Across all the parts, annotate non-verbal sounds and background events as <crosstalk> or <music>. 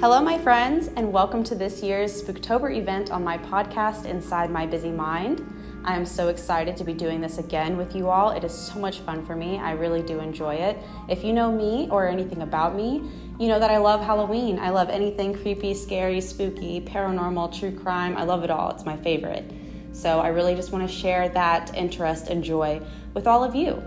Hello, my friends, and welcome to this year's Spooktober event on my podcast, Inside My Busy Mind. I am so excited to be doing this again with you all. It is so much fun for me. I really do enjoy it. If you know me or anything about me, you know that I love Halloween. I love anything creepy, scary, spooky, paranormal, true crime. I love it all. It's my favorite. So I really just want to share that interest and joy with all of you.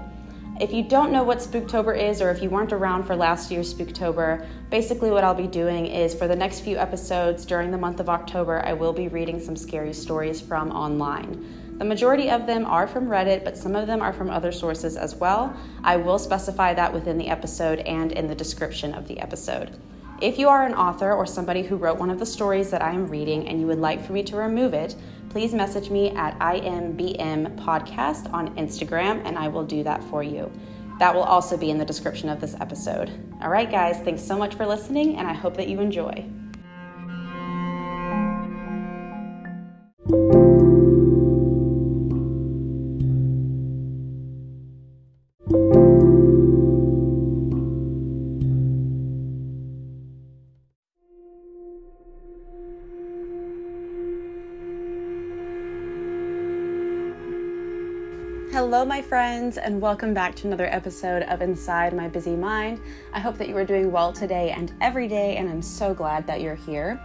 If you don't know what Spooktober is, or if you weren't around for last year's Spooktober, basically what I'll be doing is for the next few episodes during the month of October, I will be reading some scary stories from online. The majority of them are from Reddit, but some of them are from other sources as well. I will specify that within the episode and in the description of the episode. If you are an author or somebody who wrote one of the stories that I am reading and you would like for me to remove it, please message me at IMBM Podcast on Instagram and I will do that for you. That will also be in the description of this episode. All right, guys, thanks so much for listening, and I hope that you enjoy. Hello, my friends, and welcome back to another episode of Inside My Busy Mind. I hope that you are doing well today and every day, and I'm so glad that you're here.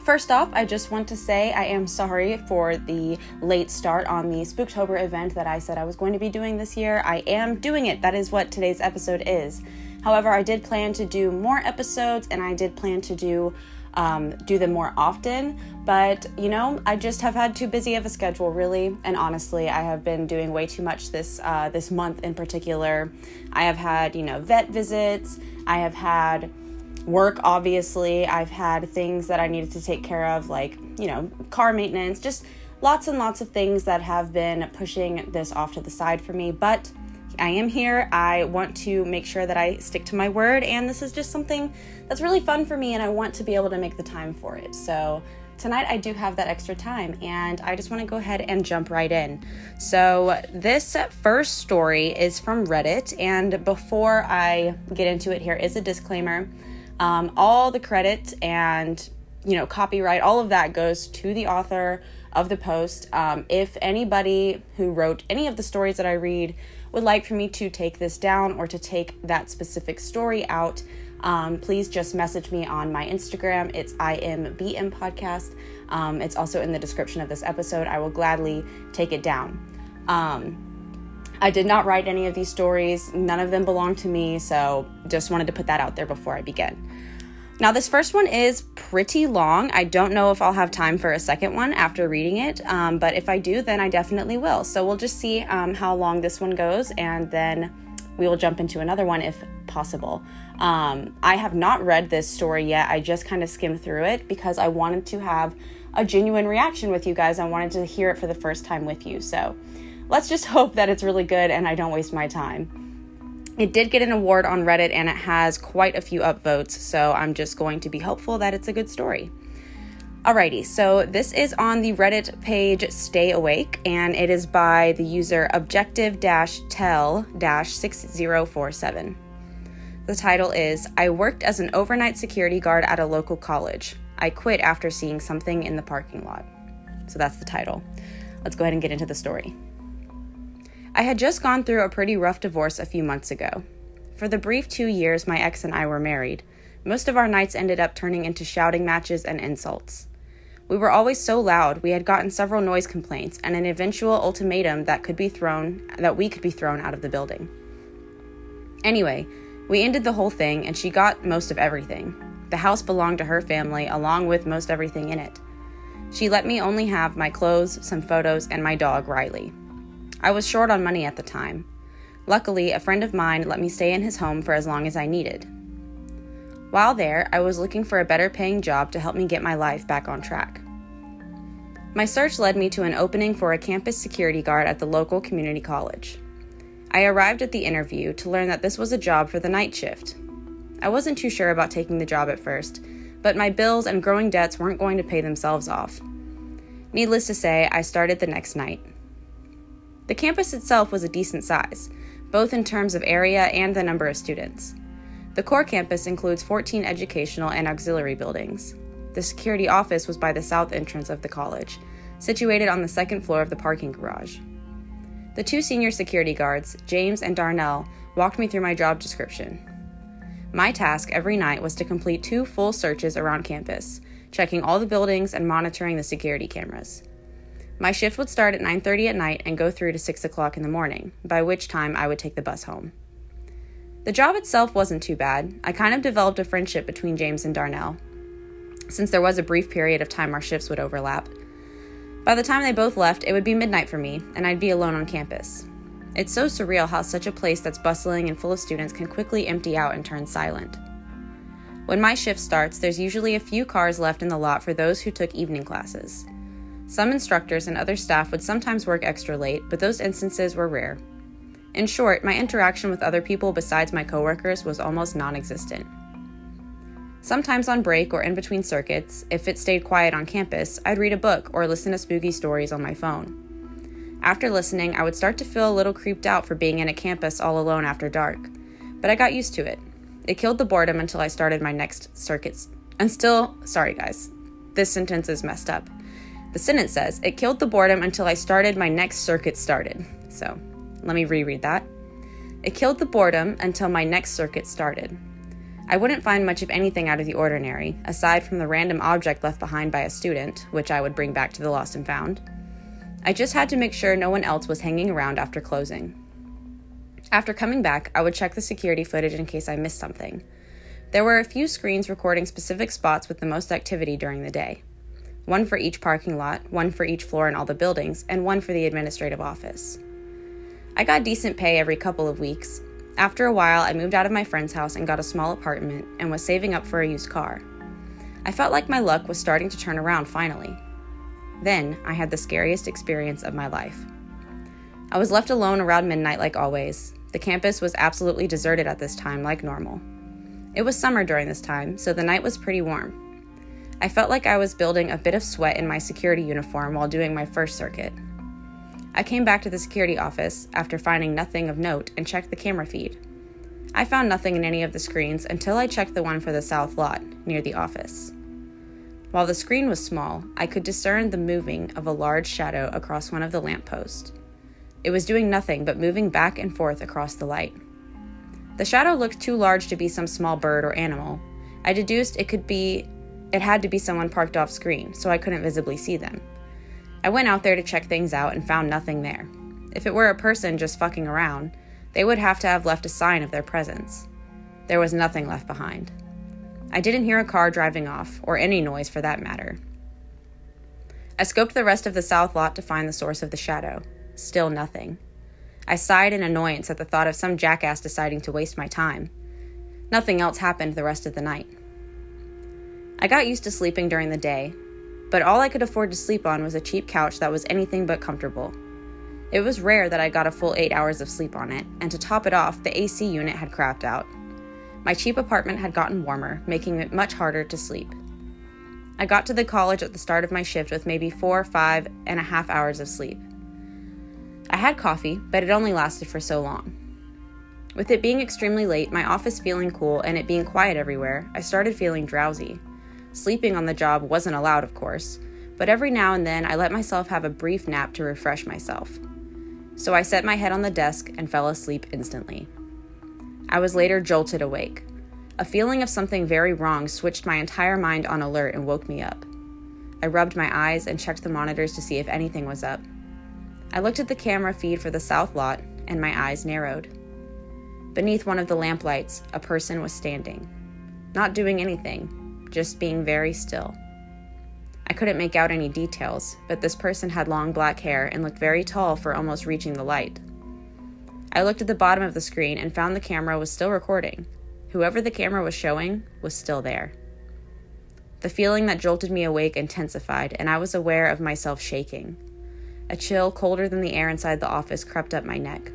First off, I just want to say I am sorry for the late start on the Spooktober event that I said I was going to be doing this year. I am doing it. That is what today's episode is. However, I did plan to do more episodes and I did plan to do um, do them more often. But you know, I just have had too busy of a schedule, really. And honestly, I have been doing way too much this uh, this month in particular. I have had you know vet visits. I have had work obviously i've had things that i needed to take care of like you know car maintenance just lots and lots of things that have been pushing this off to the side for me but I am here. I want to make sure that I stick to my word, and this is just something that's really fun for me, and I want to be able to make the time for it. So, tonight I do have that extra time, and I just want to go ahead and jump right in. So, this first story is from Reddit, and before I get into it, here is a disclaimer. Um, all the credit and you know copyright, all of that goes to the author of the post. Um, if anybody who wrote any of the stories that I read would like for me to take this down or to take that specific story out, um, please just message me on my Instagram. It's IMBM Podcast. Um, it's also in the description of this episode. I will gladly take it down. Um, I did not write any of these stories, none of them belong to me, so just wanted to put that out there before I begin. Now, this first one is pretty long. I don't know if I'll have time for a second one after reading it, um, but if I do, then I definitely will. So we'll just see um, how long this one goes, and then we will jump into another one if possible. Um, I have not read this story yet. I just kind of skimmed through it because I wanted to have a genuine reaction with you guys. I wanted to hear it for the first time with you. So let's just <laughs> hope that it's really good and I don't waste my time. It did get an award on Reddit and it has quite a few upvotes, so I'm just going to be hopeful that it's a good story. Alrighty, so this is on the Reddit page Stay Awake, and it is by the user objective tell 6047. The title is I worked as an overnight security guard at a local college. I quit after seeing something in the parking lot. So that's the title. Let's go ahead and get into the story. I had just gone through a pretty rough divorce a few months ago. For the brief two years my ex and I were married, most of our nights ended up turning into shouting matches and insults. We were always so loud, we had gotten several noise complaints and an eventual ultimatum that could be thrown that we could be thrown out of the building. Anyway, we ended the whole thing and she got most of everything. The house belonged to her family along with most everything in it. She let me only have my clothes, some photos, and my dog, Riley. I was short on money at the time. Luckily, a friend of mine let me stay in his home for as long as I needed. While there, I was looking for a better paying job to help me get my life back on track. My search led me to an opening for a campus security guard at the local community college. I arrived at the interview to learn that this was a job for the night shift. I wasn't too sure about taking the job at first, but my bills and growing debts weren't going to pay themselves off. Needless to say, I started the next night. The campus itself was a decent size, both in terms of area and the number of students. The core campus includes 14 educational and auxiliary buildings. The security office was by the south entrance of the college, situated on the second floor of the parking garage. The two senior security guards, James and Darnell, walked me through my job description. My task every night was to complete two full searches around campus, checking all the buildings and monitoring the security cameras. My shift would start at 9:30 at night and go through to 6 o'clock in the morning, by which time I would take the bus home. The job itself wasn't too bad. I kind of developed a friendship between James and Darnell, since there was a brief period of time our shifts would overlap. By the time they both left, it would be midnight for me, and I'd be alone on campus. It's so surreal how such a place that's bustling and full of students can quickly empty out and turn silent. When my shift starts, there's usually a few cars left in the lot for those who took evening classes. Some instructors and other staff would sometimes work extra late, but those instances were rare. In short, my interaction with other people besides my coworkers was almost non existent. Sometimes on break or in between circuits, if it stayed quiet on campus, I'd read a book or listen to spooky stories on my phone. After listening, I would start to feel a little creeped out for being in a campus all alone after dark, but I got used to it. It killed the boredom until I started my next circuits. And still, sorry guys, this sentence is messed up. The sentence says, It killed the boredom until I started my next circuit started. So, let me reread that. It killed the boredom until my next circuit started. I wouldn't find much of anything out of the ordinary, aside from the random object left behind by a student, which I would bring back to the lost and found. I just had to make sure no one else was hanging around after closing. After coming back, I would check the security footage in case I missed something. There were a few screens recording specific spots with the most activity during the day one for each parking lot, one for each floor in all the buildings, and one for the administrative office. I got decent pay every couple of weeks. After a while, I moved out of my friend's house and got a small apartment and was saving up for a used car. I felt like my luck was starting to turn around finally. Then I had the scariest experience of my life. I was left alone around midnight like always. The campus was absolutely deserted at this time, like normal. It was summer during this time, so the night was pretty warm. I felt like I was building a bit of sweat in my security uniform while doing my first circuit. I came back to the security office after finding nothing of note and checked the camera feed. I found nothing in any of the screens until I checked the one for the south lot, near the office. While the screen was small, I could discern the moving of a large shadow across one of the lampposts. It was doing nothing but moving back and forth across the light. The shadow looked too large to be some small bird or animal. I deduced it could be it had to be someone parked off screen, so I couldn't visibly see them. I went out there to check things out and found nothing there. If it were a person just fucking around, they would have to have left a sign of their presence. There was nothing left behind. I didn't hear a car driving off, or any noise for that matter. I scoped the rest of the south lot to find the source of the shadow. Still nothing. I sighed in annoyance at the thought of some jackass deciding to waste my time. Nothing else happened the rest of the night. I got used to sleeping during the day, but all I could afford to sleep on was a cheap couch that was anything but comfortable. It was rare that I got a full eight hours of sleep on it, and to top it off, the AC unit had crapped out. My cheap apartment had gotten warmer, making it much harder to sleep. I got to the college at the start of my shift with maybe four, five and a half hours of sleep. I had coffee, but it only lasted for so long. With it being extremely late, my office feeling cool, and it being quiet everywhere, I started feeling drowsy. Sleeping on the job wasn't allowed, of course, but every now and then I let myself have a brief nap to refresh myself. So I set my head on the desk and fell asleep instantly. I was later jolted awake. A feeling of something very wrong switched my entire mind on alert and woke me up. I rubbed my eyes and checked the monitors to see if anything was up. I looked at the camera feed for the south lot, and my eyes narrowed. Beneath one of the lamplights, a person was standing, not doing anything, just being very still. I couldn't make out any details, but this person had long black hair and looked very tall for almost reaching the light. I looked at the bottom of the screen and found the camera was still recording. Whoever the camera was showing was still there. The feeling that jolted me awake intensified, and I was aware of myself shaking. A chill colder than the air inside the office crept up my neck.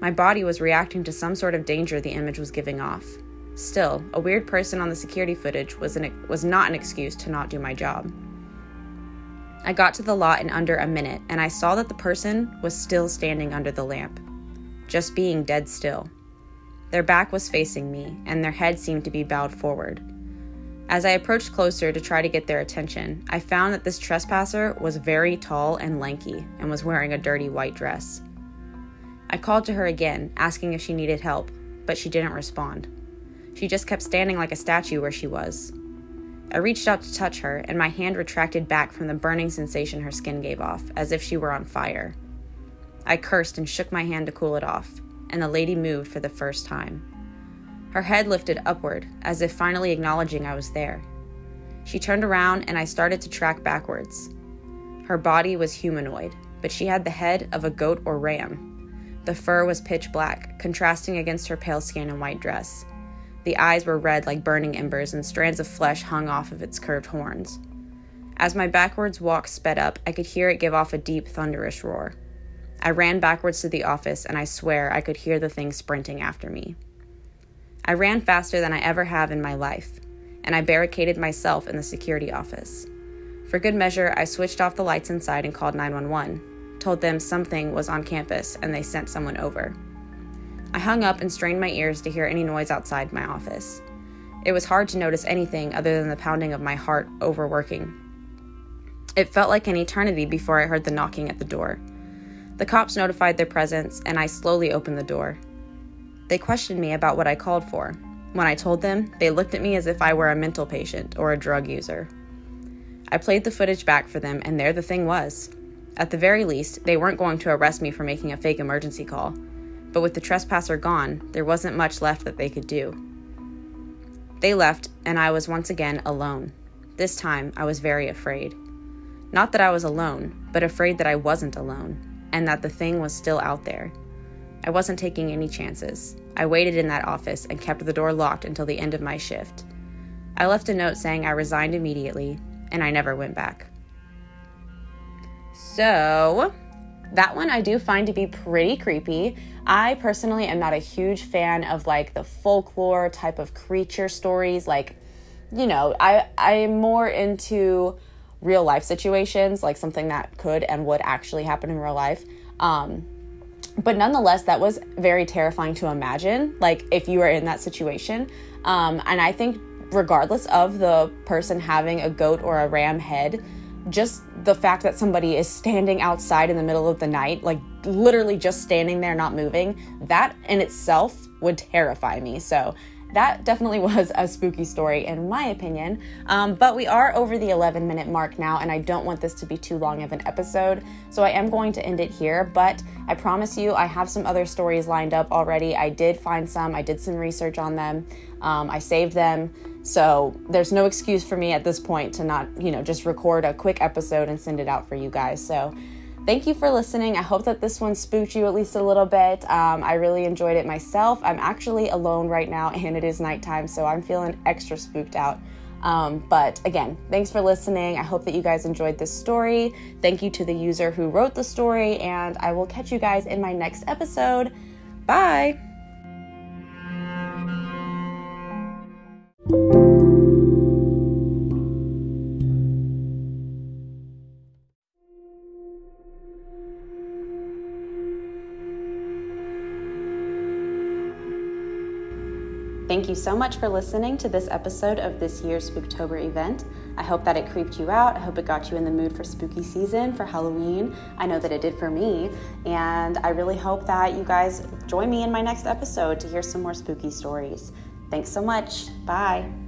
My body was reacting to some sort of danger the image was giving off. Still, a weird person on the security footage was, an, was not an excuse to not do my job. I got to the lot in under a minute, and I saw that the person was still standing under the lamp, just being dead still. Their back was facing me, and their head seemed to be bowed forward. As I approached closer to try to get their attention, I found that this trespasser was very tall and lanky and was wearing a dirty white dress. I called to her again, asking if she needed help, but she didn't respond. She just kept standing like a statue where she was. I reached out to touch her, and my hand retracted back from the burning sensation her skin gave off, as if she were on fire. I cursed and shook my hand to cool it off, and the lady moved for the first time. Her head lifted upward, as if finally acknowledging I was there. She turned around, and I started to track backwards. Her body was humanoid, but she had the head of a goat or ram. The fur was pitch black, contrasting against her pale skin and white dress. The eyes were red like burning embers, and strands of flesh hung off of its curved horns. As my backwards walk sped up, I could hear it give off a deep, thunderous roar. I ran backwards to the office, and I swear I could hear the thing sprinting after me. I ran faster than I ever have in my life, and I barricaded myself in the security office. For good measure, I switched off the lights inside and called 911, told them something was on campus, and they sent someone over. I hung up and strained my ears to hear any noise outside my office. It was hard to notice anything other than the pounding of my heart overworking. It felt like an eternity before I heard the knocking at the door. The cops notified their presence, and I slowly opened the door. They questioned me about what I called for. When I told them, they looked at me as if I were a mental patient or a drug user. I played the footage back for them, and there the thing was. At the very least, they weren't going to arrest me for making a fake emergency call but with the trespasser gone, there wasn't much left that they could do. They left, and I was once again alone. This time, I was very afraid. Not that I was alone, but afraid that I wasn't alone, and that the thing was still out there. I wasn't taking any chances. I waited in that office and kept the door locked until the end of my shift. I left a note saying I resigned immediately, and I never went back. So, that one I do find to be pretty creepy. I personally am not a huge fan of like the folklore type of creature stories. Like, you know, I I'm more into real life situations, like something that could and would actually happen in real life. Um, but nonetheless, that was very terrifying to imagine, like if you were in that situation. Um, and I think, regardless of the person having a goat or a ram head, just the fact that somebody is standing outside in the middle of the night, like literally just standing there, not moving, that in itself would terrify me. So that definitely <laughs> was a spooky story in my opinion. Um, but we are over the 11 minute mark now, and I don't want this to be too long of an episode. So I am going to end it here, but I promise you, I have some other stories lined up already. I did find some, I did some research on them, um, I saved them. So there's no excuse for me at this point to not, you know, just record a quick episode and send it out for you guys. So thank you for listening. I hope that this one spooked you at least a little bit. Um, I really enjoyed it myself. I'm actually alone right now and it is nighttime, so I'm feeling extra spooked out. Um, but again, thanks for listening. I hope that you guys enjoyed this story. Thank you to the user who wrote the story, and I will catch you guys in my next episode. Bye. Thank you so much for listening to this episode of this year's Spooktober event. I hope that it creeped you out. I hope it got you in the mood for spooky season, for Halloween. I know that it did for me. And I really hope that you guys join me in my next episode to hear some more spooky stories. Thanks so much. Bye.